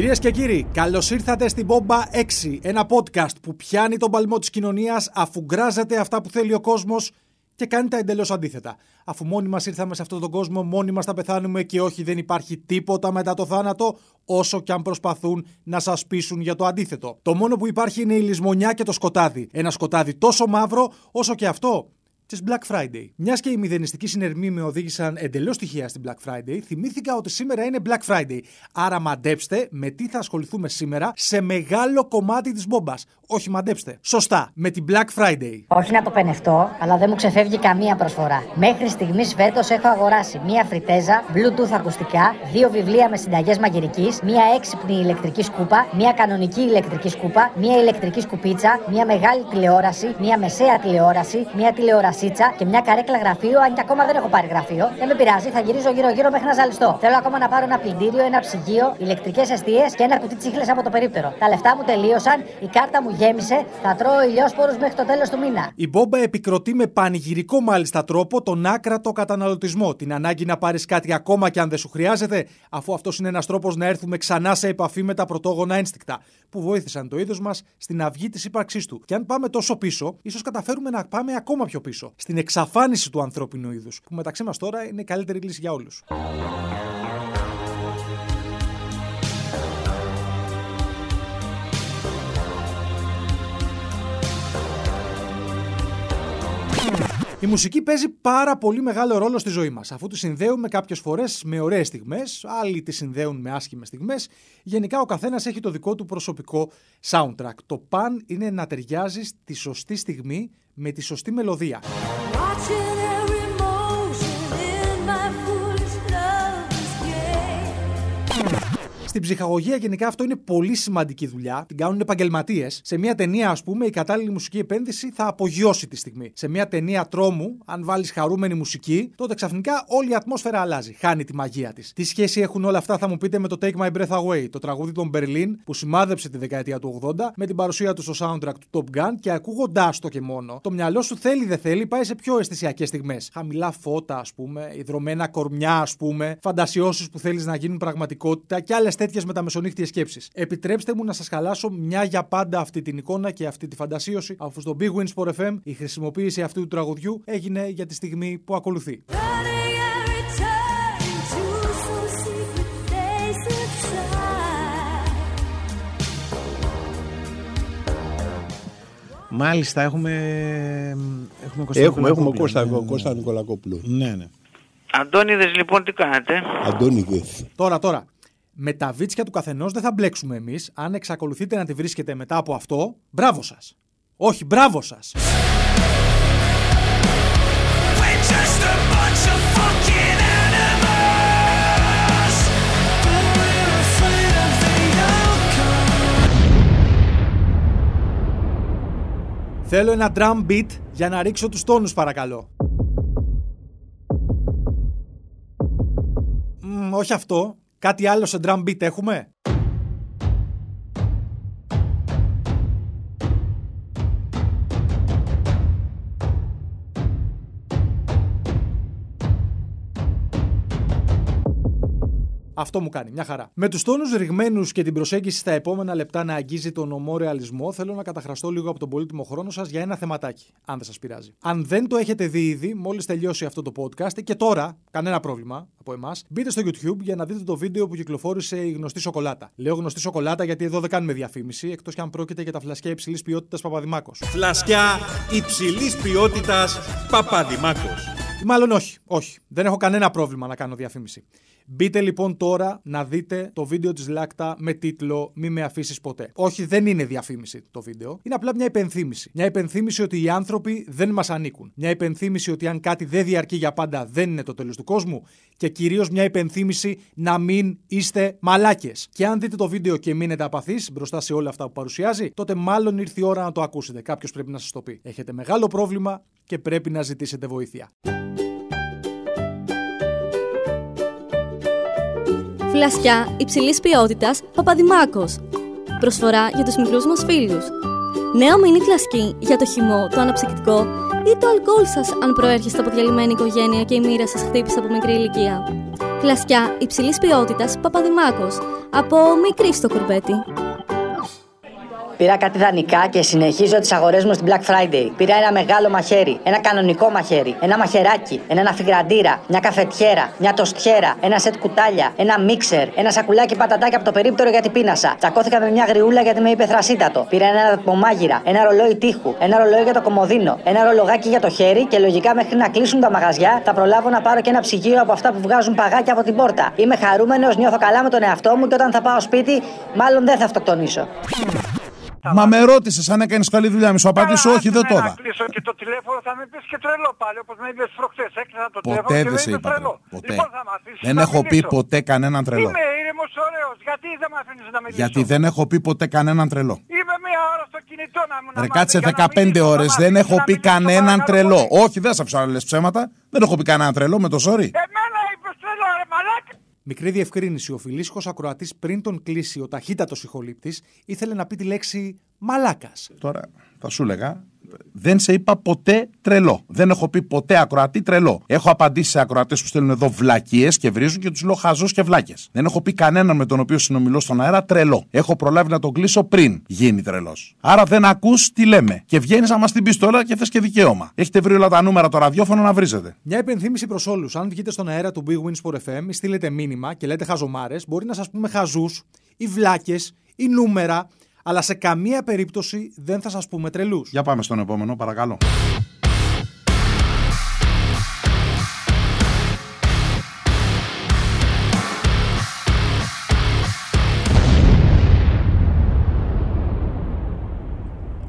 Κυρίες και κύριοι, καλώς ήρθατε στην Μπόμπα 6, ένα podcast που πιάνει τον παλμό της κοινωνίας αφού γκράζεται αυτά που θέλει ο κόσμος και κάνει τα εντελώς αντίθετα. Αφού μόνοι μας ήρθαμε σε αυτόν τον κόσμο, μόνοι μας θα πεθάνουμε και όχι δεν υπάρχει τίποτα μετά το θάνατο, όσο και αν προσπαθούν να σας πείσουν για το αντίθετο. Το μόνο που υπάρχει είναι η λησμονιά και το σκοτάδι. Ένα σκοτάδι τόσο μαύρο όσο και αυτό της Black Friday. Μιας και οι μηδενιστικοί συνερμοί με οδήγησαν εντελώς τυχαία στην Black Friday, θυμήθηκα ότι σήμερα είναι Black Friday. Άρα μαντέψτε με τι θα ασχοληθούμε σήμερα σε μεγάλο κομμάτι της μπόμπας. Όχι μαντέψτε. Σωστά. Με την Black Friday. Όχι να το πενευτώ, αλλά δεν μου ξεφεύγει καμία προσφορά. Μέχρι στιγμής φέτος έχω αγοράσει μία φριτέζα, Bluetooth ακουστικά, δύο βιβλία με συνταγές μαγειρικής, μία έξυπνη ηλεκτρική σκούπα, μία κανονική ηλεκτρική σκούπα, μία ηλεκτρική σκουπίτσα, μία μεγάλη τηλεόραση, μία μεσαία τηλεόραση, μία τηλεόραση και μια καρέκλα γραφείο, αν και ακόμα δεν έχω πάρει γραφείο. Δεν με πειράζει, θα γυρίζω γύρω-γύρω μέχρι να ζαλιστώ. Θέλω ακόμα να πάρω ένα πλυντήριο, ένα ψυγείο, ηλεκτρικές αιστείε και ένα κουτί τσίχλες από το περίπτερο. Τα λεφτά μου τελείωσαν, η κάρτα μου γέμισε, θα τρώω ηλιόσπορους μέχρι το τέλος του μήνα. Η Μπόμπα επικροτεί με πανηγυρικό μάλιστα τρόπο τον άκρατο καταναλωτισμό. Την ανάγκη να πάρεις κάτι ακόμα και αν δεν σου χρειάζεται, αφού αυτός είναι ένας τρόπος να έρθουμε ξανά σε επαφή με τα πρωτόγωνα ένστικτα που βοήθησαν το είδος μας στην αυγή της ύπαρξής του. Και αν πάμε τόσο πίσω, ίσως καταφέρουμε να πάμε ακόμα πιο πίσω στην εξαφάνιση του ανθρώπινου είδους, που μεταξύ μας τώρα είναι η καλύτερη λύση για όλους. Η μουσική παίζει πάρα πολύ μεγάλο ρόλο στη ζωή μας, αφού τη συνδέουμε κάποιες φορές με ωραίες στιγμές, άλλοι τη συνδέουν με άσχημες στιγμές. Γενικά, ο καθένας έχει το δικό του προσωπικό soundtrack. Το παν είναι να ταιριάζει στη σωστή στιγμή με τη σωστή μελωδία. Στην ψυχαγωγία γενικά αυτό είναι πολύ σημαντική δουλειά. Την κάνουν επαγγελματίες. Σε μια ταινία, ας πούμε, η κατάλληλη μουσική επένδυση θα απογειώσει τη στιγμή. Σε μια ταινία τρόμου, αν βάλεις χαρούμενη μουσική, τότε ξαφνικά όλη η ατμόσφαιρα αλλάζει. Χάνει τη μαγεία της. Τι σχέση έχουν όλα αυτά, θα μου πείτε με το Take My Breath Away, το τραγούδι των Berlin που σημάδεψε τη δεκαετία του 80 με την παρουσία του στο soundtrack του Top Gun και ακούγοντάς το και μόνο, το μυαλό σου θέλει δεν θέλει πάει σε πιο αισθησιακές στιγμές. Χαμηλά φώτα, ας πούμε, υδρωμένα κορμιά, ας πούμε, φαντασιώσεις που θέλεις να γίνουν πραγματικότητα και άλλες τέτοιε μεταμεσονύχτιες σκέψεις. Επιτρέψτε μου να σας χαλάσω μια για πάντα αυτή την εικόνα και αυτή τη φαντασίωση, αφού στο Big Wins for FM η χρησιμοποίηση αυτού του τραγουδιού έγινε για τη στιγμή που ακολουθεί. Μάλιστα, έχουμε. Έχουμε, έχουμε, έχουμε Κώστα, ναι, ναι. Κώστα Νικολακόπουλο. Ναι, ναι. Αντώνιδες λοιπόν τι κάνετε; Αντώνιδες. Τώρα, τώρα με τα βίτσια του καθενός δεν θα μπλέξουμε εμείς. Αν εξακολουθείτε να τη βρίσκετε μετά από αυτό, μπράβο σας. Όχι, μπράβο σας. Θέλω ένα drum beat για να ρίξω τους τόνους παρακαλώ. όχι αυτό. Κάτι άλλο σε drum beat έχουμε; Αυτό μου κάνει, μια χαρά. Με τους τόνους ρηγμένους και την προσέγγιση στα επόμενα λεπτά να αγγίζει τον ομό ρεαλισμό, θέλω να καταχραστώ λίγο από τον πολύτιμο χρόνο σας για ένα θεματάκι, αν δεν σας πειράζει. Αν δεν το έχετε δει ήδη, μόλις τελειώσει αυτό το podcast και τώρα, κανένα πρόβλημα από εμάς, μπείτε στο YouTube για να δείτε το βίντεο που κυκλοφόρησε η γνωστή σοκολάτα. Λέω γνωστή σοκολάτα γιατί εδώ δεν κάνουμε διαφήμιση, εκτός κι αν πρόκειται για τα φλασκιά υψηλής ποιότητας Παπαδημάκος. Φλασκιά υψηλής ποιότητας Παπαδημάκος. Μάλλον όχι, όχι. Δεν έχω κανένα πρόβλημα να κάνω διαφήμιση. Μπείτε λοιπόν τώρα να δείτε το βίντεο της Λάκτα με τίτλο «Μη με αφήσεις ποτέ». Όχι, δεν είναι διαφήμιση το βίντεο. Είναι απλά μια υπενθύμιση. Μια υπενθύμιση ότι οι άνθρωποι δεν μας ανήκουν. Μια υπενθύμιση ότι αν κάτι δεν διαρκεί για πάντα δεν είναι το τέλος του κόσμου. Και κυρίως μια υπενθύμηση να μην είστε μαλάκες. Και αν δείτε το βίντεο και μείνετε απαθείς μπροστά σε όλα αυτά που παρουσιάζει, τότε μάλλον ήρθε η ώρα να το ακούσετε. Κάποιος πρέπει να σας το πει. Έχετε μεγάλο πρόβλημα και πρέπει να ζητήσετε βοήθεια. Φλασιά υψηλής ποιότητας Παπαδημάκος. Προσφορά για τους μικρούς μας φίλους. Νέο μίνι φλασκί για το χυμό, το αναψυκτικό ή το αλκοόλ σας αν προέρχεστε από διαλυμένη οικογένεια και η μοίρα σας χτύπησε από μικρή ηλικία. Φλασιά υψηλής ποιότητας Παπαδημάκος. από μικρή στο κουρμπέτι. Πήρα κάτι δανεικά και συνεχίζω τις αγορές μου στην Black Friday. Πήρα ένα μεγάλο μαχαίρι, ένα κανονικό μαχαίρι, ένα μαχαιράκι, ένα ναφιγραντήρα, μια καφετιέρα, μια τοστιέρα, ένα σετ κουτάλια, ένα μίξερ, ένα σακουλάκι πατατάκια από το περίπτερο γιατί πίνασα. Τσακώθηκα με μια γριούλα γιατί με είπε θρασίτατο. Πήρα ένα δαπομάγειρα, ένα ρολόι τείχου, ένα ρολόι για το κομμωδίνο, ένα ρολογάκι για το χέρι και λογικά μέχρι να κλείσουν τα μαγαζιά θα προλάβω να πάρω και ένα ψυγείο από αυτά που βγάζουν παγάκια από την πόρτα. Είμαι χαρούμενος, νιώθω καλά με τον εαυτό μου και όταν θα πάω σπίτι, μάλλον δεν θα αυτοκτονήσω. Μα με ρώτησες αν έκανες καλή δουλειά. Μη σου απαντήσω, όχι, δεν το είδα. Να κλείσω και το τηλέφωνο θα με πεις και τρελό πάλι, όπως με είπες προχθές. Έκλεισα το Ποτέ τηλέφωνο. δεν και σε με είπα. είπες τρελό. τρελό. Ποτέ. Λοιπόν, θα μ' αφήσεις Δεν να έχω πει μιλήσω. ποτέ κανέναν τρελό. Είμαι ήρεμος, ωραίος. Γιατί δεν με αφήνεις να μιλήσω; Γιατί δεν έχω πει ποτέ κανέναν τρελό. Είμαι μία ώρα στο κινητό να μου να Ρε μ' κάτσε αφήνεις για να 15 μιλήσω, ώρες. να μ' Δεν αφήσεις έχω να πει μιλήσω, κανέναν παρακαλώ τρελό. πολύ. Όχι, δεν σα ψάχνω λες ψέματα. Δεν έχω πει κανέναν τρελό με το sorry. Εμένα είπες τρελό, ρε μαλάκα. Μικρή διευκρίνηση. Ο φιλήσυχος ακροατής πριν τον κλείσει ο ταχύτατος ηχολήπτης ήθελε να πει τη λέξη μαλάκας. Τώρα θα σου έλεγα. Δεν σε είπα ποτέ τρελό. Δεν έχω πει ποτέ ακροατή τρελό. Έχω απαντήσει σε ακροατές που στέλνουν εδώ βλακίες και βρίζουν και τους λέω χαζό και βλάκες. Δεν έχω πει κανέναν με τον οποίο συνομιλώ στον αέρα τρελό. Έχω προλάβει να τον κλείσω πριν γίνει τρελός. Άρα δεν ακούς τι λέμε. Και βγαίνεις να μα την πει τώρα και θες και δικαίωμα. Έχετε βρει όλα τα νούμερα το ραδιόφωνο να βρίζετε. Μια υπενθύμηση προς όλους. Αν βγείτε στον αέρα του Big Wins for FM ή στείλετε μήνυμα και λέτε χαζομάρες, μπορεί να σας πούμε χαζούς ή βλάκες ή νούμερα, αλλά σε καμία περίπτωση δεν θα σας πούμε τρελούς. Για πάμε στον επόμενο, παρακαλώ.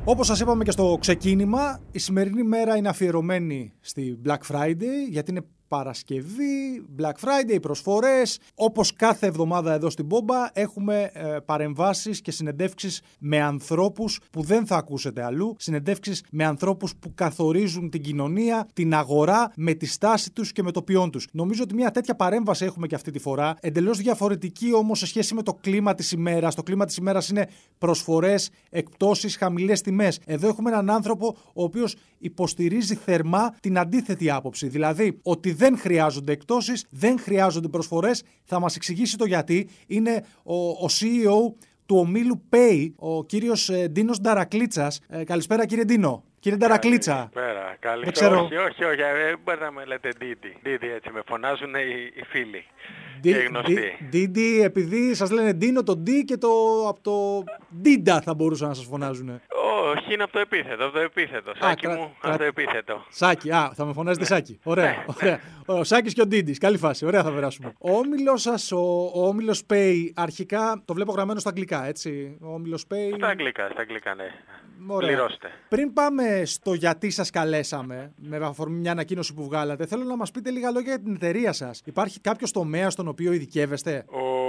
Όπως σας είπαμε και στο ξεκίνημα, η σημερινή μέρα είναι αφιερωμένη στη Black Friday, γιατί είναι Παρασκευή, Black Friday, προσφορές. Όπως κάθε εβδομάδα εδώ στην Μπόμπα έχουμε ε, παρεμβάσεις και συνεντεύξεις με ανθρώπους που δεν θα ακούσετε αλλού. Συνεντεύξεις με ανθρώπους που καθορίζουν την κοινωνία, την αγορά, με τη στάση τους και με το ποιόν τους. Νομίζω ότι μια τέτοια παρέμβαση έχουμε και αυτή τη φορά. Εντελώς διαφορετική όμως σε σχέση με το κλίμα της ημέρας. Το κλίμα της ημέρας είναι προσφορές, εκπτώσεις, χαμηλές τιμές. Εδώ έχουμε έναν άνθρωπο ο οποίος υποστηρίζει θερμά την αντίθετη άποψη. Δηλαδή ότι δεν χρειάζονται εκτόσει, δεν χρειάζονται προσφορές. Θα μας εξηγήσει το γιατί. Είναι ο, ο CEO του ομίλου Pay, ο κύριος Ντίνος Νταρακλίτσας. Ε, καλησπέρα, κύριε Ντίνο. Κύριε Νταρακλίτσα. Καλησπέρα. Καλή... Δεν ξέρω. Όχι, όχι, όχι. ε, μπορείτε να με λέτε Ντίντι. Ντίντι έτσι με φωνάζουν οι, οι φίλοι. Ντι- και οι γνωστοί. Ντι- Ντίντι, επειδή σας λένε Ντίνο, το D και το από το Ντίντα θα μπορούσαν να σας φωνάζουν. Όχι, είναι από το επίθετο, από το επίθετο. Σάκι κρα- μου, κρα- από το επίθετο. Σάκη, α, θα με φωνάζετε Σάκη. Ωραία. Ναι, ωραία. Ο Σάκης και ο Ντίντι. Καλή φάση. Ωραία θα περάσουμε. Ο όμιλος σας, ο, ο όμιλος Pay, αρχικά το βλέπω γραμμένο στα αγγλικά, έτσι. Ο όμιλος Pay. Στα αγγλικά, στα αγγλικά, ναι. Ωραία. Πληρώστε. Πριν πάμε στο γιατί σας καλέσαμε, με αφορμή μια ανακοίνωση που βγάλατε, θέλω να μας πείτε λίγα λόγια για την εταιρεία σας. Υπάρχει κάποιος τομέας στον οποίο ειδικεύεστε; Ο,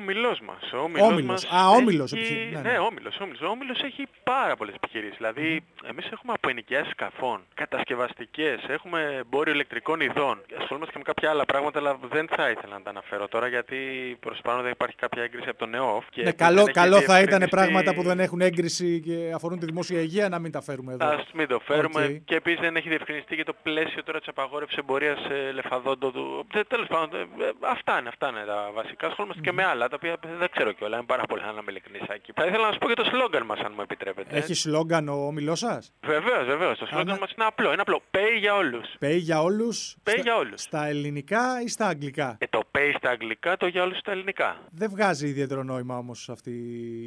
ο όμιλός μας. Ο όμιλος Όμιλος. μας Α, όμιλος, έχει... επιχει- ναι, Ναι, ναι. όμιλος, όμιλος. Ο όμιλος έχει πάρα πολλές επιχειρήσεις. Δηλαδή, εμείς έχουμε από ενοικιάσεις σκαφών, κατασκευαστικές, έχουμε εμπόριο ηλεκτρικών ειδών. Ασχολούμαστε και με κάποια άλλα πράγματα, αλλά δεν θα ήθελα να τα αναφέρω τώρα, γιατί προς το παρόν δεν υπάρχει κάποια έγκριση από τον ΕΟΦ. Και Ναι, επειδή καλό, δεν έχει καλό θα ήταν διευκρινιστεί- πράγματα που δεν έχουν έγκριση και αφορούν τη δημόσια υγεία να μην τα φέρουμε εδώ. Ας μην το φέρουμε Οκ. και επίσης δεν έχει διευκρινιστεί και το πλαίσιο τώρα της απαγόρευσης εμπορίας ε, ελεφαντόδοντου. Τε- Τέλος πάντων, ε, ε, αυτά είναι, αυτά είναι τα βασικά. Ασχολούμαστε και με άλλα, τα οποία δεν ξέρω κιόλα, είναι πάρα πολλά να είμαι ειλικρινής εκεί. Θα ήθελα να σας πω και το σλόγγαν μας, αν μου επιτρέπετε. Έχει σλόγγαν ο όμιλός σας; Βεβαίως, βεβαίως. Το σλόγγαν ναι. μας είναι απλό. Είναι απλό. Pay για όλους. Pay για όλους. Pay για όλους. Στα ελληνικά ή στα αγγλικά; Ε, το pay στα αγγλικά, το για όλους στα ελληνικά. Δεν βγάζει ιδιαίτερο νόημα όμως αυτή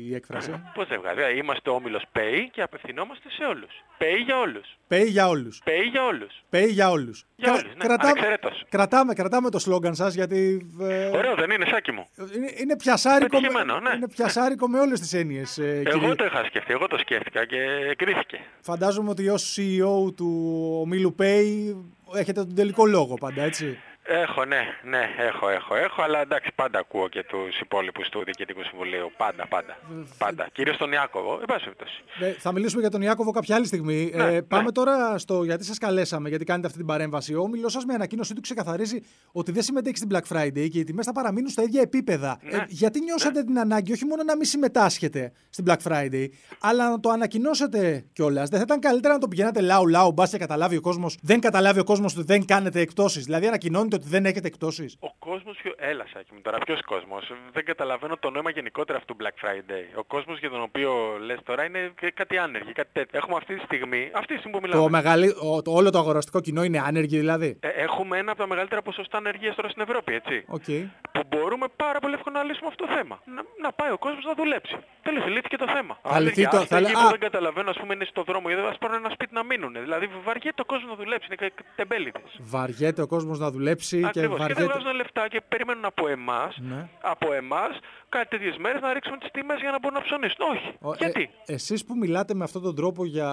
η έκφραση. Πώς δεν βγάζει; Δηλαδή, Είμαστε ο όμιλος pay και απευθυνόμαστε σε όλους. Pay για όλους. Pay για όλους. Pay για όλους. Pay για όλους. Για όλους, ναι. Ανεξαιρέτως. κρατάμε, κρατάμε το σλόγγαν σας γιατί. ε, Ωραίο δεν είναι, Σάκη μου. είναι, είναι πιασάρικο, με, Πετυχημένο, ναι. είναι πιασάρικο με όλες τις έννοιες. Ε, Εγώ κύριε. το είχα σκεφτεί, εγώ το σκέφτηκα και κρίθηκε. Φαντάζομαι ότι ως CEO του ομίλου Pay έχετε τον τελικό λόγο πάντα, έτσι. Έχω, ναι, ναι, έχω, έχω, έχω, αλλά εντάξει, πάντα ακούω και τους υπόλοιπους του Διοικητικού Συμβουλίου. Πάντα, πάντα. Πάντα. Κυρίως τον Ιάκωβο, εν πάση περιπτώσει. Ε, θα μιλήσουμε για τον Ιάκωβο κάποια άλλη στιγμή. Ναι, ε, πάμε ναι. τώρα στο γιατί σας καλέσαμε, γιατί κάνετε αυτή την παρέμβαση. Ο όμιλο σας με ανακοίνωσή του ξεκαθαρίζει ότι δεν συμμετέχει στην Black Friday και οι τιμές θα παραμείνουν στα ίδια επίπεδα. Ναι. Ε, γιατί νιώσατε την ανάγκη όχι μόνο να μην συμμετάσχετε στην Black Friday, αλλά να το ανακοινώσετε κιόλας. Δεν θα ήταν καλύτερα να το πηγαίνατε λαού-λαού, μπας και καταλάβει ο κόσμος, δεν καταλάβει ο κόσμος ότι δεν κάνετε εκτόσει. Δηλαδή ανακοινώνετε καταλαβαίνετε ότι δεν έχετε εκτόσεις. Ο κόσμος πιο. Έλα, Σάκη μου τώρα, ποιος κόσμος; Δεν καταλαβαίνω το νόημα γενικότερα αυτού του Black Friday. Ο κόσμος για τον οποίο λες τώρα είναι κάτι άνεργοι, κάτι τέτοιο. Έχουμε αυτή τη στιγμή, αυτή τη στιγμή που μιλάμε. Το μεγαλύ... ο, το, όλο το αγοραστικό κοινό είναι άνεργοι δηλαδή; Ε, έχουμε ένα από τα μεγαλύτερα ποσοστά ανεργίας τώρα στην Ευρώπη, έτσι. Okay. Που μπορούμε πάρα πολύ εύκολα να λύσουμε αυτό το θέμα. Να, να πάει ο κόσμος να δουλέψει. Τέλος, λύθηκε το θέμα. Θα λυθεί το... Θα... που δεν καταλαβαίνω, ας πούμε, είναι στο δρόμο γιατί θα πάρουν ένα σπίτι να μείνουν. Δηλαδή βαριέται ο κόσμος να δουλέψει. Είναι τεμπέληδες. Βαριέται ο κόσμος να δουλέψει Ακριβώς. και βαριέται. Και δεν βγάζουν λεφτά και περιμένουν από εμάς, ναι. από εμάς, κάτι τέτοιες μέρες να ρίξουμε τις τιμές για να μπορούν να ψωνίσουν. Όχι. Ο, Γιατί; Ε, εσείς που μιλάτε με αυτόν τον τρόπο για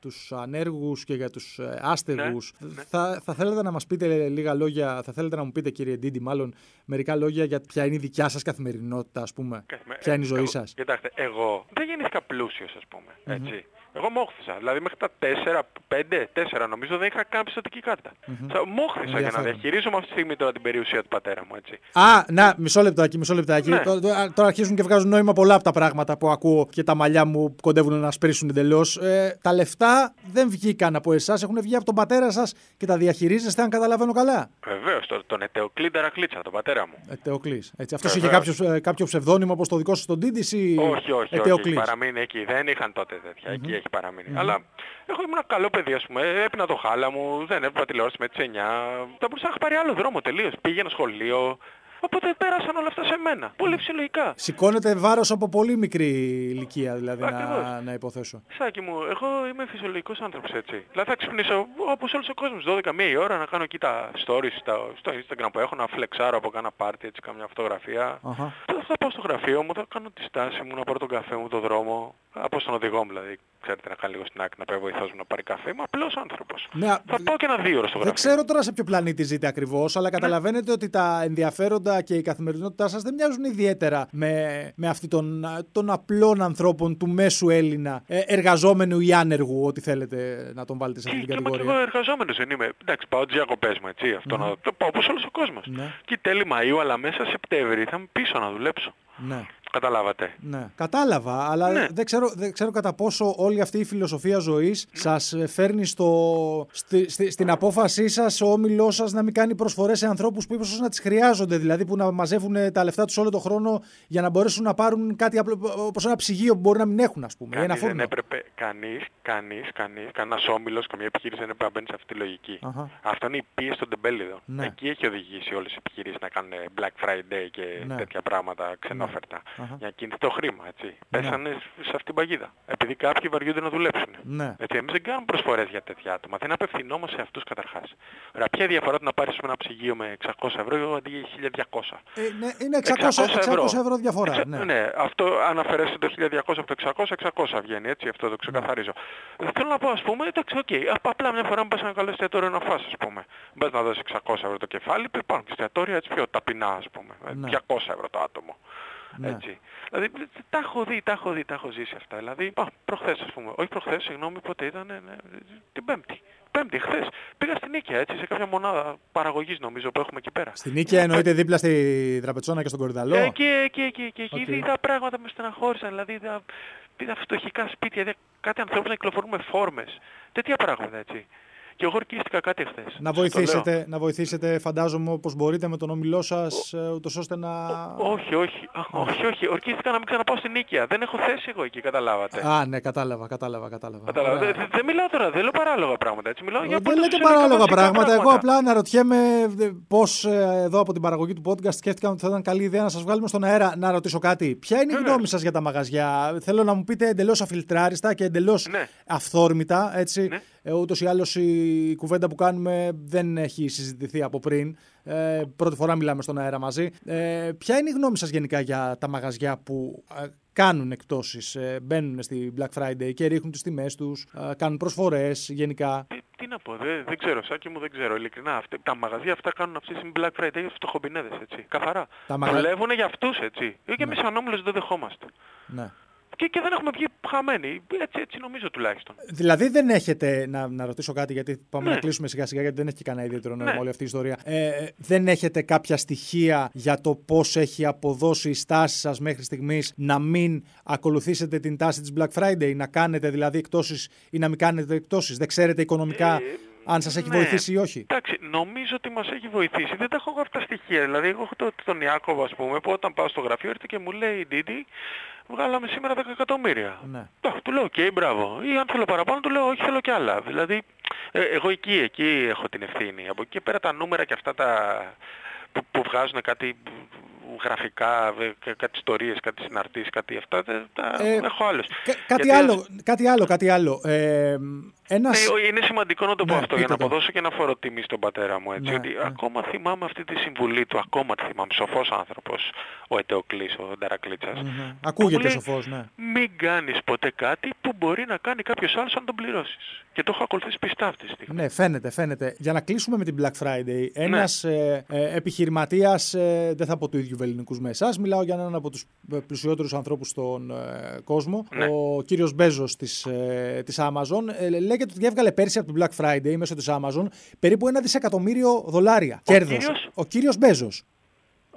τους ανέργους και για τους ε, άστεγους. Ναι, ναι. Θα, θα θέλετε να μας πείτε λίγα λόγια, θα θέλετε να μου πείτε κύριε Ντίντι μάλλον μερικά λόγια για ποια είναι η δικιά σας καθημερινότητα ας πούμε, Καθημε... ποια είναι η ζωή εγώ, σας. Κοιτάξτε, εγώ δεν γεννήθηκα πλούσιος ας πούμε, έτσι. Εγώ μόχθησα. Δηλαδή μέχρι τα 4, 5, 4 νομίζω δεν είχα καν πιστοτική κάρτα. Mm-hmm. Μόχθησα για να διαχειρίζομαι αυτή τη στιγμή τώρα την περιουσία του πατέρα μου, έτσι. Α, να, μισό λεπτάκι, μισό λεπτάκι. Ναι. Τώρα, τώρα αρχίζουν και βγάζουν νόημα πολλά από τα πράγματα που ακούω και τα μαλλιά μου κοντεύουν να σπρίσουν εντελώς. Ε, τα λεφτά δεν βγήκαν από εσάς, έχουν βγει από τον πατέρα σας και τα διαχειρίζεστε, αν καταλαβαίνω καλά. Βεβαίως, τον, τον Ετεοκλή Ταρακλίτσα, τον πατέρα μου. Ετεοκλής. Αυτός είχε κάποιος, ε, κάποιο ψευδόνυμο όπως το δικό σας τον Τίντη ή. Όχι, όχι, Ετεοκλής; όχι. Παραμείνει εκεί. Δεν είχαν τότε τέτοια. Mm-hmm. Εκεί έχει παραμείνει. Mm-hmm. Αλλά εγώ ήμουν ένα καλό παιδί, ας πούμε. Έπινα το χάλα μου, δεν έβλεπα τηλεόραση με τις 9. Θα μπορούσα να έχω πάρει άλλο δρόμο τελείως. Πήγαινα σχολείο. Οπότε πέρασαν όλα αυτά σε μένα. Πολύ φυσιολογικά. Σηκώνεται βάρος από πολύ μικρή ηλικία, δηλαδή, να, να υποθέσω. Σάκη μου, εγώ είμαι φυσιολογικός άνθρωπος έτσι. Δηλαδή θα ξυπνήσω όπως όλος ο κόσμος 12 μία η ώρα να κάνω εκεί τα stories στα, στο Instagram που έχω, να φλεξάρω από κάνα πάρτι, έτσι, καμιά φωτογραφία. Uh-huh. Θα, θα πάω στο γραφείο μου, θα κάνω τη στάση μου, να πάρω τον καφέ μου, τον δρόμο. Από στον οδηγό μου δηλαδή. Ξέρετε να κάνει λίγο στην άκρη να πάει βοηθός μου να πάρει καφέ. Είμαι απλός άνθρωπος. Ναι, θα πάω και ένα δύο ώρο στο γραφείο. Δεν ξέρω τώρα σε ποιο πλανήτη ζείτε ακριβώς, αλλά καταλαβαίνετε ναι. ότι τα ενδιαφέροντα και η καθημερινότητά σας δεν μοιάζουν ιδιαίτερα με, με αυτή των, των απλών ανθρώπων του μέσου Έλληνα, ε, εργαζόμενου ή άνεργου, ό,τι θέλετε να τον βάλετε σε αυτή την κατηγορία. Και εγώ εργαζόμενος δεν είμαι. Εντάξει, πάω τις διακοπές μου, έτσι. Αυτό mm. να, το πάω όπως όλος ο κόσμος. Ναι. Και τέλη Μαΐου, αλλά μέσα Σεπτέμβρη θα είμαι πίσω να δουλέψω. Ναι. Καταλάβατε. Ναι. Κατάλαβα, αλλά Ναι. δεν, ξέρω, δεν ξέρω κατά πόσο όλη αυτή η φιλοσοφία ζωής σας φέρνει στο, στη, στη- στην απόφασή σας, ο όμιλός σας να μην κάνει προσφορές σε ανθρώπους που ίσως να τις χρειάζονται, δηλαδή που να μαζεύουν τα λεφτά τους όλο τον χρόνο για να μπορέσουν να πάρουν κάτι απλό, όπως ένα ψυγείο που μπορεί να μην έχουν, ας πούμε. ή ένα Κανείς δεν φούρνο. έπρεπε, κανείς, κανείς, κανείς, κανένας όμιλος, καμία επιχείρηση δεν έπρεπε να μπαίνει σε αυτή τη λογική. Αχα. Αυτό είναι η πίεση των τεμπέληδων. Ναι. Εκεί έχει οδηγήσει όλες οι επιχειρήσεις να κάνουν Black Friday και Ναι. τέτοια πράγματα ξενόφερτα. Αχα. Για να κινηθεί το χρήμα, έτσι. Πέσανε σε αυτήν την παγίδα. Επειδή κάποιοι βαριούνται να δουλέψουν. Ναι. Έτσι, εμείς δεν κάνουμε προσφορές για τέτοια άτομα. Δεν απευθυνόμαστε σε αυτούς καταρχάς. Ωραία, ποια διαφορά του να πάρεις ένα ψυγείο με 600 ευρώ αντί για 1200. Ε, ναι, είναι 600, 600 ευρώ διαφορά. Εξα- Ναι. ναι, αυτό αν αφαιρέσεις το 1200 από το 600, 600 βγαίνει, έτσι, αυτό το ξεκαθαρίζω. Ε, Θέλω να πω, ας πούμε, εντάξει, οκ, απ- απλά μια φορά μου πας ένα καλό εστιατόριο να φας, ας πούμε. Πας να δώσεις 600 ευρώ το κεφάλι, που υπάρχουν και εστιατόρια έτσι πιο ταπεινά, ας πούμε. ε, Ναι. 200 ευρώ το άτομο. Ναι. Έτσι. Δηλαδή, τα έχω δει, τα έχω δει, τα έχω ζήσει αυτά. Δηλαδή, α, προχθές, ας πούμε. Όχι προχθές, συγγνώμη, πότε ήταν, ναι, την Πέμπτη. Πέμπτη, χθες. Πήγα στην Νίκαια, έτσι, σε κάποια μονάδα παραγωγής, νομίζω, που έχουμε εκεί πέρα. Στην Νίκαια εννοείται δίπλα στη Δραπετσόνα και στον Κορυδαλλό; Ε, και εκεί, εκεί, εκεί, εκεί Οκ. είδα πράγματα με στεναχώρησαν. Δηλαδή είδα, είδα φτωχικά σπίτια, είδα κάτι ανθρώπους να κυκλοφορούν με φόρμες. Τέτοια πράγματα έτσι. Και εγώ ορκίστηκα κάτι χθες. Να Σας το λέω. βοηθήσετε, να βοηθήσετε, φαντάζομαι, όπως μπορείτε με τον όμιλό σας, ε, ούτως ώστε να... Όχι, όχι, α, όχι, όχι. Ορκίστηκα να μην ξαναπάω στην Νίκαια. Δεν έχω θέση εγώ εκεί, καταλάβατε. Α, ναι, κατάλαβα, κατάλαβα, κατάλαβα. Καταλάβατε. Ωραία. Δεν, δεν μιλάω τώρα, δεν λέω παράλογα πράγματα. Έτσι. Μιλάω για Δεν πολύ λέτε φυσιολογικά παράλογα βασικά πράγματα. Εγώ απλά αναρωτιέμαι πώς εδώ από την παραγωγή του podcast σκέφτηκαν ότι θα ήταν καλή ιδέα να σας βγάλουμε στον αέρα. Να ρωτήσω κάτι. Ποια είναι η Βέβαια. γνώμη σας για τα μαγαζιά; Θέλω να μου πείτε εντελώς αφιλτράριστα και εντελώς Ναι. αυθόρμητα. Έτσι. Ναι. Ε, Ούτως ή άλλως η κουβέντα που κάνουμε δεν έχει συζητηθεί από πριν. Ε, πρώτη φορά μιλάμε στον αέρα μαζί. Ε, ποια είναι η γνώμη σας γενικά για τα μαγαζιά που ε, κάνουν εκτόσει, ε, μπαίνουν στη Black Friday και ρίχνουν τις τιμές τους, ε, κάνουν προσφορές γενικά; Τι, τι να πω, δεν, δεν ξέρω, Σάκη μου δεν ξέρω, ειλικρινά. Αυτή, τα μαγαζιά αυτά κάνουν αυτή τη στιγμή Black Friday για φτωχομπινέδες, έτσι. Καθαρά. Τα μαγα- Ναι. Δουλεύουν για αυτούς, έτσι. Και εμείς σαν όμιλος δεν δεχόμαστε. Ναι. Και, και δεν έχουμε βγει χαμένοι. Έτσι, έτσι νομίζω τουλάχιστον. Δηλαδή δεν έχετε, να, να ρωτήσω κάτι γιατί πάμε Ναι. να κλείσουμε σιγά σιγά γιατί δεν έχει και κανένα ιδιαίτερο νόημα Ναι. όλη αυτή η ιστορία. Ε, δεν έχετε κάποια στοιχεία για το πώς έχει αποδώσει η στάση σας μέχρι στιγμής να μην ακολουθήσετε την τάση της Black Friday, να κάνετε δηλαδή εκτόσεις ή να μην κάνετε εκτόσεις; Δεν ξέρετε οικονομικά Ε, Αν σας έχει Ναι. βοηθήσει ή όχι; Εντάξει, νομίζω ότι μας έχει βοηθήσει. Δεν τα έχω εγώ αυτά τα στοιχεία. Δηλαδή, εγώ έχω το, τον Ιάκωβο, ας πούμε, που όταν πάω στο γραφείο έρχεται και μου λέει, Ντίντι, βγάλαμε σήμερα 10 εκατομμύρια. Ναι. Α, του λέω, οκ, μπράβο. Ή αν θέλω παραπάνω, του λέω, όχι, θέλω κι άλλα. Δηλαδή, ε, εγώ εκεί, εκεί έχω την ευθύνη. Από εκεί και πέρα τα νούμερα και αυτά τα που, που βγάζουν κάτι γραφικά, ε, κα- κάτι ιστορίες, κάτι συναρτήσεις, κάτι αυτά, δεν- τα Ε, έχω άλλες. Κα- κάτι, Γιατί, άλλο, ας- κάτι άλλο, κάτι άλλο. Ε, ένας... ναι, ο- είναι σημαντικό να το πω Ναι, αυτό για πείτε να το. αποδώσω και ένα φόρο τιμή στον πατέρα μου. Έτσι, Ναι, ότι ναι. ακόμα θυμάμαι αυτή τη συμβουλή του, ακόμα τη θυμάμαι. Σοφός άνθρωπος, ο Ετεοκλής, ο Νταρακλίτσας. Μμμ. Ακούγεται Μου λέει, σοφός, ναι. Μην κάνεις ποτέ κάτι που μπορεί να κάνει κάποιος άλλος αν τον πληρώσεις. Και το έχω ακολουθήσει πιστά αυτή τη στιγμή. Ναι, φαίνεται, φαίνεται. Για να κλείσουμε με την Black Friday, Ναι. ένας ε, ε, επιχειρηματίας, ε, δεν θα πω του ίδιου ελληνικού με εσάς, μιλάω για έναν από τους πλουσιότερους ανθρώπους στον ε, κόσμο, Ναι. ο κύριος Μπέζος της ε, της Amazon. Ε, λέγεται ότι έβγαλε πέρσι από την Black Friday μέσω της Amazon περίπου ένα δισεκατομμύριο δολάρια. Κέρδος. κύριος; Ο κύριος Μπέζος.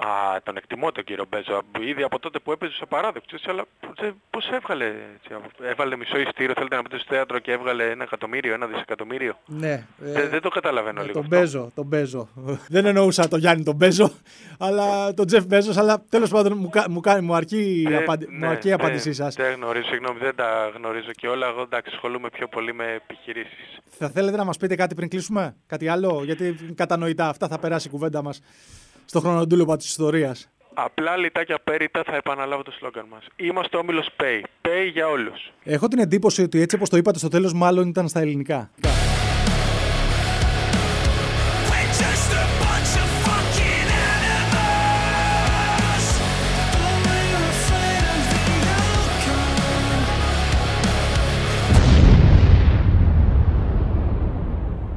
Α, τον εκτιμώ τον κύριο Μπέζο. Ήδη από τότε που έπαιζε σε παράδοξο. Αλλά πώς- πώς έβγαλε, έτσι, έβαλε μισό ειστήριο, θέλετε να πείτε στο θέατρο και έβγαλε ένα εκατομμύριο, ένα δισεκατομμύριο; Ναι. ε, Δεν, δεν το καταλαβαίνω λίγο τον αυτό. Μπέζο, τον Μπέζο. δεν εννοούσα τον Γιάννη τον Μπέζο, αλλά τον Τζεφ Μπέζος, αλλά τέλος πάντων μου, κα- μου, κάνει- μου αρκεί, η Ε, απαντη- ναι, μου αρκεί η ναι, απάντησή σας. Δεν γνωρίζω, συγγνώμη, δεν τα γνωρίζω και όλα. Εγώ εντάξει, ασχολούμαι πιο πολύ με επιχειρήσεις. Θα θέλετε να μας πείτε κάτι πριν κλείσουμε, κάτι άλλο, γιατί κατανοητά αυτά θα περάσει η κουβέντα μας στο χρονοντούλαπο της ιστορίας. Απλά λιτά και απέριττα θα επαναλάβω το σλόγκαν μας. Είμαστε όμιλος Pay. Pay για όλους. Έχω την εντύπωση ότι έτσι όπως το είπατε στο τέλος, μάλλον ήταν στα ελληνικά.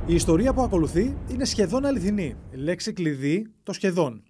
Η ιστορία που ακολουθεί είναι σχεδόν αληθινή. Λέξη κλειδί το σχεδόν.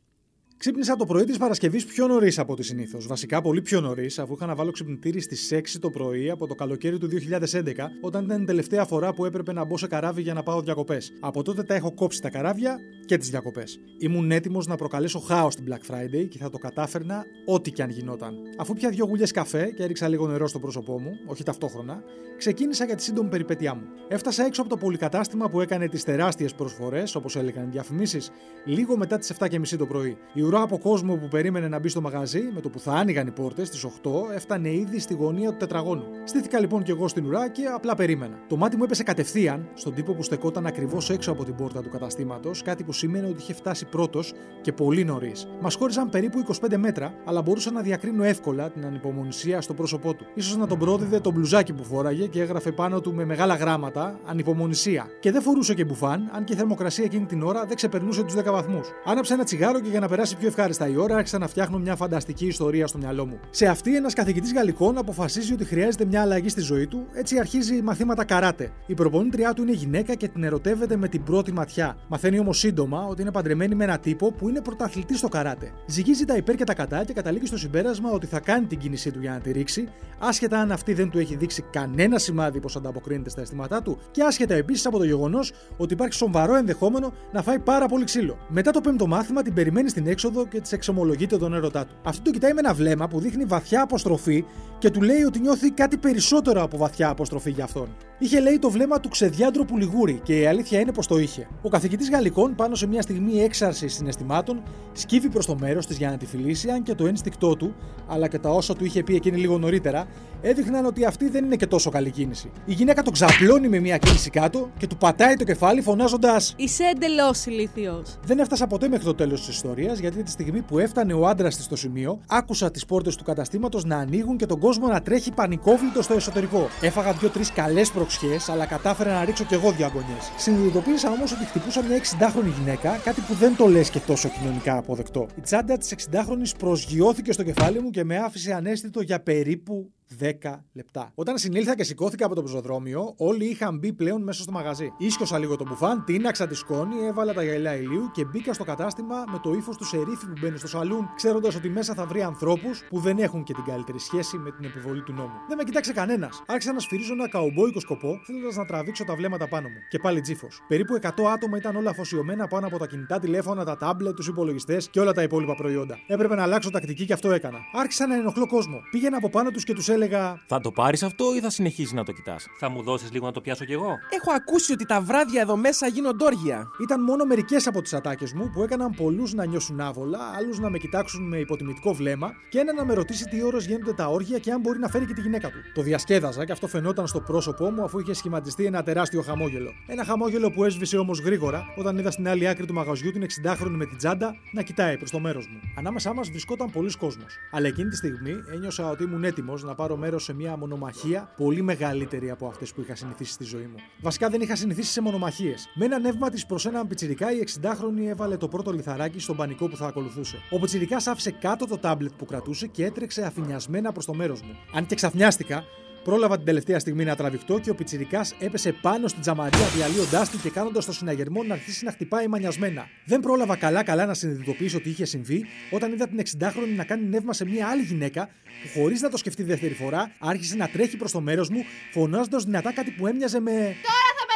Ξύπνησα το πρωί της Παρασκευής πιο νωρίς από ό,τι συνήθως. Βασικά πολύ πιο νωρίς, αφού είχα να βάλω ξυπνητήρι στις 6 το πρωί από το καλοκαίρι του 2011, όταν ήταν η τελευταία φορά που έπρεπε να μπω σε καράβι για να πάω διακοπές. Από τότε τα έχω κόψει τα καράβια και τις διακοπές. Ήμουν έτοιμος να προκαλέσω χάος την Black Friday και θα το κατάφερνα ό,τι και αν γινόταν. Αφού πια δύο γουλιές καφέ και έριξα λίγο νερό στο πρόσωπό μου, όχι ταυτόχρονα, ξεκίνησα για τη σύντομη περιπέτειά μου. Έφτασα έξω από το πολυκατάστημα που έκανε τις τεράστιες προσφορές, όπως έλεγαν οι διαφημίσεις, λίγο μετά τις 7.30 το πρωί. Η ουρά από κόσμο που περίμενε να μπει στο μαγαζί, με το που θα άνοιγαν οι πόρτες στις 8, έφτανε ήδη στη γωνία του τετραγώνου. Στήθηκα λοιπόν κι εγώ στην ουρά και απλά περίμενα. Το μάτι μου έπεσε κατευθείαν στον τύπο που στεκόταν ακριβώς έξω από την πόρτα του καταστήματος, κάτι που σήμαινε ότι είχε φτάσει πρώτος και πολύ νωρίς. Μας χώριζαν περίπου 25 μέτρα, αλλά μπορούσα να διακρίνω εύκολα την ανυπομονησία στο πρόσωπό του. σω να τον πρόδιδε το μπλουζάκι που φόραγε και έγραφε πάνω του με μεγάλα γράμματα Ανυπομονησία. Και δεν φορούσε και μπουφάν, αν και η θερμοκρασία εκείνη την ώρα δεν ξεπερνούσε τους 10 βαθμούς. Άναψα ένα τσιγάρο και για να περάσει πιο ευχάριστα η ώρα, άρχισα να φτιάχνω μια φανταστική ιστορία στο μυαλό μου. Σε αυτή, ένας καθηγητής Γαλλικών αποφασίζει ότι χρειάζεται μια αλλαγή στη ζωή του, έτσι αρχίζει μαθήματα καράτε. Η προπονήτριά του είναι γυναίκα και την ερωτεύεται με την πρώτη ματιά. Μαθαίνει όμως σύντομα ότι είναι παντρεμένη με ένα τύπο που είναι πρωταθλητής στο καράτε. Ζυγίζει τα υπέρ και τα κατά και καταλήγει στο συμπέρασμα ότι θα κάνει την κίνησή του για να τη ρίξει, άσχετα αν αυτή δεν του έχει δείξει κανένα σημάδι πως ανταποκρίνεται στα αισθήματά του και άσχετα επίσης από το γεγονός ότι υπάρχει σοβαρό ενδεχόμενο να φάει πάρα πολύ ξύλο. Μετά το πέμπτο μάθημα την περιμένει στην έξοδο και της εξομολογείται τον έρωτά του. Αυτή το κοιτάει με ένα βλέμμα που δείχνει βαθιά αποστροφή και του λέει ότι νιώθει κάτι περισσότερο από βαθιά αποστροφή για αυτόν. Είχε λέει το βλέμμα του ξεδιάντροπου λιγούρι και η αλήθεια είναι πως το είχε. Ο καθηγητής Γαλλικών, πάνω σε μια στιγμή έξαρσης συναισθημάτων, σκύβει προς το μέρος της για να τη φιλήσει, αν και το ένστικτό του, αλλά και τα όσα του είχε πει εκείνη λίγο νωρίτερα, έδειχναν ότι αυτή δεν είναι και τόσο καλή κίνηση. Η γυναίκα τον ξαπλώνει με μια κίνηση κάτω και του πατάει το κεφάλι φωνάζοντας Είσαι εντελώς ηλίθιος. δεν έφτασα ποτέ μέχρι το τέλος της ιστορίας, γιατί τη στιγμή που έφτανε ο άντρας της στο σημείο, άκουσα τις πόρτες του καταστήματος να ανοίγουν και τον κόσμο να τρέχει πανικόβλητο στο εσωτερικό. Έφαγα δύο-τρει καλές προξιές, αλλά κατάφερα να ρίξω κι εγώ δύο αγωνιές. Συνειδητοποίησα όμως ότι χτυπούσα μια 60χρονη γυναίκα, κάτι που δεν το λες και τόσο κοινωνικά αποδεκτό. Η τσάντα της 60χρονη προσγειώθηκε στο κεφάλι μου και με άφησε ανέστητο για περίπου 10 λεπτά. Όταν συνήλθα και σηκώθηκα από το πεζοδρόμιο, όλοι είχαν μπει πλέον μέσα στο μαγαζί. Ίσκωσα λίγο το μπουφάν, τίναξα τη σκόνη, έβαλα τα γυαλιά ηλίου και μπήκα στο κατάστημα με το ύφος του σερίφη που μπαίνει στο σαλούν, ξέροντας ότι μέσα θα βρει ανθρώπους που δεν έχουν και την καλύτερη σχέση με την επιβολή του νόμου. Δεν με κοιτάξε κανένας. Άρχισα να σφυρίζω ένα καουμπόικο σκοπό, θέλοντας να τραβήξω τα βλέμματα πάνω μου. Και πάλι τζίφος. Περίπου 100 άτομα ήταν όλα αφοσιωμένα πάνω από τα κινητά τηλέφωνα, τα τάμπλετ, τους υπολογιστές και όλα τα υπόλοιπα προϊόντα. Έπρεπε να αλλάξω τακτική και αυτό έκανα. Άρχισα να ενοχλώ κόσμο. Πήγαινα από πάνω τους και τους έλεγα. Θα το πάρεις αυτό ή θα συνεχίσεις να το κοιτάς; Θα μου δώσεις λίγο να το πιάσω κι εγώ; Έχω ακούσει ότι τα βράδια εδώ μέσα γίνονται όργια. Ήταν μόνο μερικές από τις ατάκες μου που έκαναν πολλούς να νιώσουν άβολα, άλλους να με κοιτάξουν με υποτιμητικό βλέμμα και ένα να με ρωτήσει τι ώρες γίνονται τα όργια και αν μπορεί να φέρει και τη γυναίκα του. Το διασκέδαζα και αυτό φαινόταν στο πρόσωπό μου αφού είχε σχηματιστεί ένα τεράστιο χαμόγελο. Ένα χαμόγελο που έσβησε όμως γρήγορα όταν είδα στην άλλη άκρη του μαγαζιού την 60χρονη με την τσάντα να κοιτάει προς το μέρος μου. Ανάμεσά μας βρισκόταν πολλοί κόσμος. Αλλά εκείνη τη στιγμή ένιωσα ότι ήμουν έτοιμος να πάρω μέρος σε μια μονομαχία πολύ μεγαλύτερη από αυτές που είχα συνηθίσει στη ζωή μου. Βασικά δεν είχα συνηθίσει σε μονομαχίες. Με ένα νεύμα της προς έναν πιτσυρικά, η 60χρονη έβαλε το πρώτο λιθαράκι στον πανικό που θα ακολουθούσε. Ο πιτσυρικά άφησε κάτω το τάμπλετ που κρατούσε και έτρεξε αφηνιασμένα προς το μέρος μου. Αν και ξαφνιάστηκα, Πρόλαβα την τελευταία στιγμή να τραβηχτώ και ο πιτσυρικά έπεσε πάνω στην τζαμαρία διαλύοντάς τη και κάνοντας το συναγερμό να αρχίσει να χτυπάει μανιασμένα. Δεν πρόλαβα καλά-καλά να συνειδητοποιήσω τι είχε συμβεί όταν είδα την 60χρονη να κάνει νεύμα σε μια άλλη γυναίκα που χωρίς να το σκεφτεί δεύτερη φορά άρχισε να τρέχει προς το μέρος μου φωνάζοντας δυνατά κάτι που έμοιαζε με. Τώρα θα πεθάνει, μαλάκα!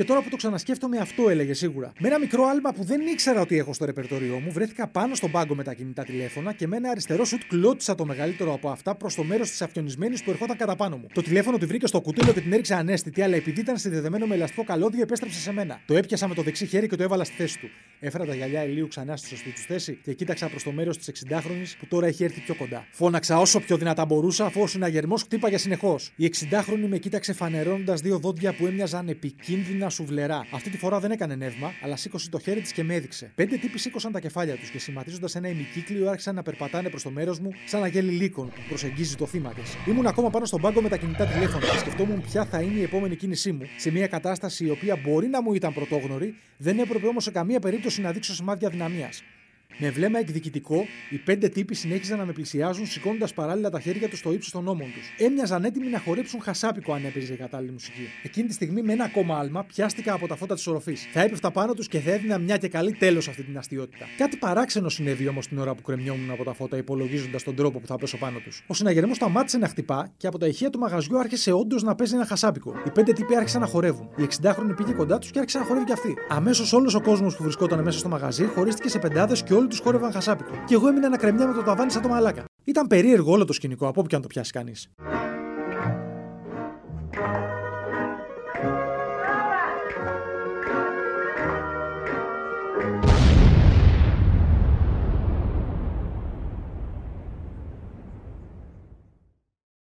Και τώρα που το ξανασκέφτομαι, αυτό έλεγε σίγουρα. Με ένα μικρό άλμα που δεν ήξερα ότι έχω στο ρεπερτόριό μου, βρέθηκα πάνω στον πάγκο με τα κινητά τηλέφωνα και με ένα αριστερό σουτ κλώτησα το μεγαλύτερο από αυτά προς το μέρος της αφιονισμένη που ερχόταν κατά πάνω μου. Το τηλέφωνο τη βρήκε στο κουτίλο και την έριξε ανέστητη, αλλά επειδή ήταν συνδεδεμένο με ελαστικό καλώδιο, επέστρεψε σε μένα. Το έπιασα με το δεξί χέρι και το έβαλα στη θέση του. Έφερα τα γυαλιά ηλίου ξανά στη σωστή τους θέση και κοίταξα προς το μέρος της 60χρονη που τώρα έχει έρθει πιο κοντά. Φώναξα όσο πιο δυνατά μπορούσα αφού ο συναγερμός χτύπαγε συνεχώς. Η 60χρονη με κοίταξε φανερώνοντα δύο δόντια που έμοιαζαν επικίνδυνα σουβλερά. Αυτή τη φορά δεν έκανε νεύμα, αλλά σήκωσε το χέρι της και με έδειξε. Πέντε τύποι σήκωσαν τα κεφάλια τους και σχηματίζοντας ένα ημικύκλιο άρχισαν να περπατάνε προς το μέρος μου σαν αγέλη λύκων που προσεγγίζει το θύμα της. Ήμουν ακόμα πάνω στον πάγκο με τα κινητά τηλέφωνα και σκεφτόμουν ποια θα είναι η επόμενη κίνησή μου σε μια κατάσταση η οποία μπορεί να μου ήταν πρωτόγνωρη, δεν έπρεπε όμως σε καμία περίπτωση να δείξω σημάδια δυναμία. Με βλέμμα εκδικητικό, οι πέντε τύποι συνέχιζαν να με πλησιάζουν, σηκώνοντας παράλληλα τα χέρια τους στο ύψος των ώμων τους. Έμοιαζαν έτοιμοι να χορέψουν χασάπικο αν έπαιζε η κατάλληλη μουσική. Εκείνη τη στιγμή, με ένα ακόμα άλμα, πιάστηκα από τα φώτα της οροφής. Θα έπεφτα πάνω τους και θα έδινα μια και καλή τέλος αυτή την αστείωτητα. Κάτι παράξενο συνέβη όμως την ώρα που κρεμιόμουν από τα φώτα, υπολογίζοντας τον τρόπο που θα πέσω πάνω τους. Ο συναγερμός σταμάτησε να χτυπά και από τα ηχεία του μαγαζιού άρχισε όντως να παίζει ένα χασάπικο. Οι πέντε τύποι άρχισαν να χορεύουν. Η 60χρονη πήγε κοντά τους και άρχισε να χορεύει κι αυτή. Αμέσως όλος ο κόσμος που βρισκόταν μέσα στο μαγαζί χωρίστηκε σε πεντάδες και όλοι τους χόρευαν χασάπικο. Και εγώ έμεινα να κρεμιά με το ταβάνι σαν το μαλάκα. Ήταν περίεργο όλο το σκηνικό, από όπου και αν το πιάσει κανείς.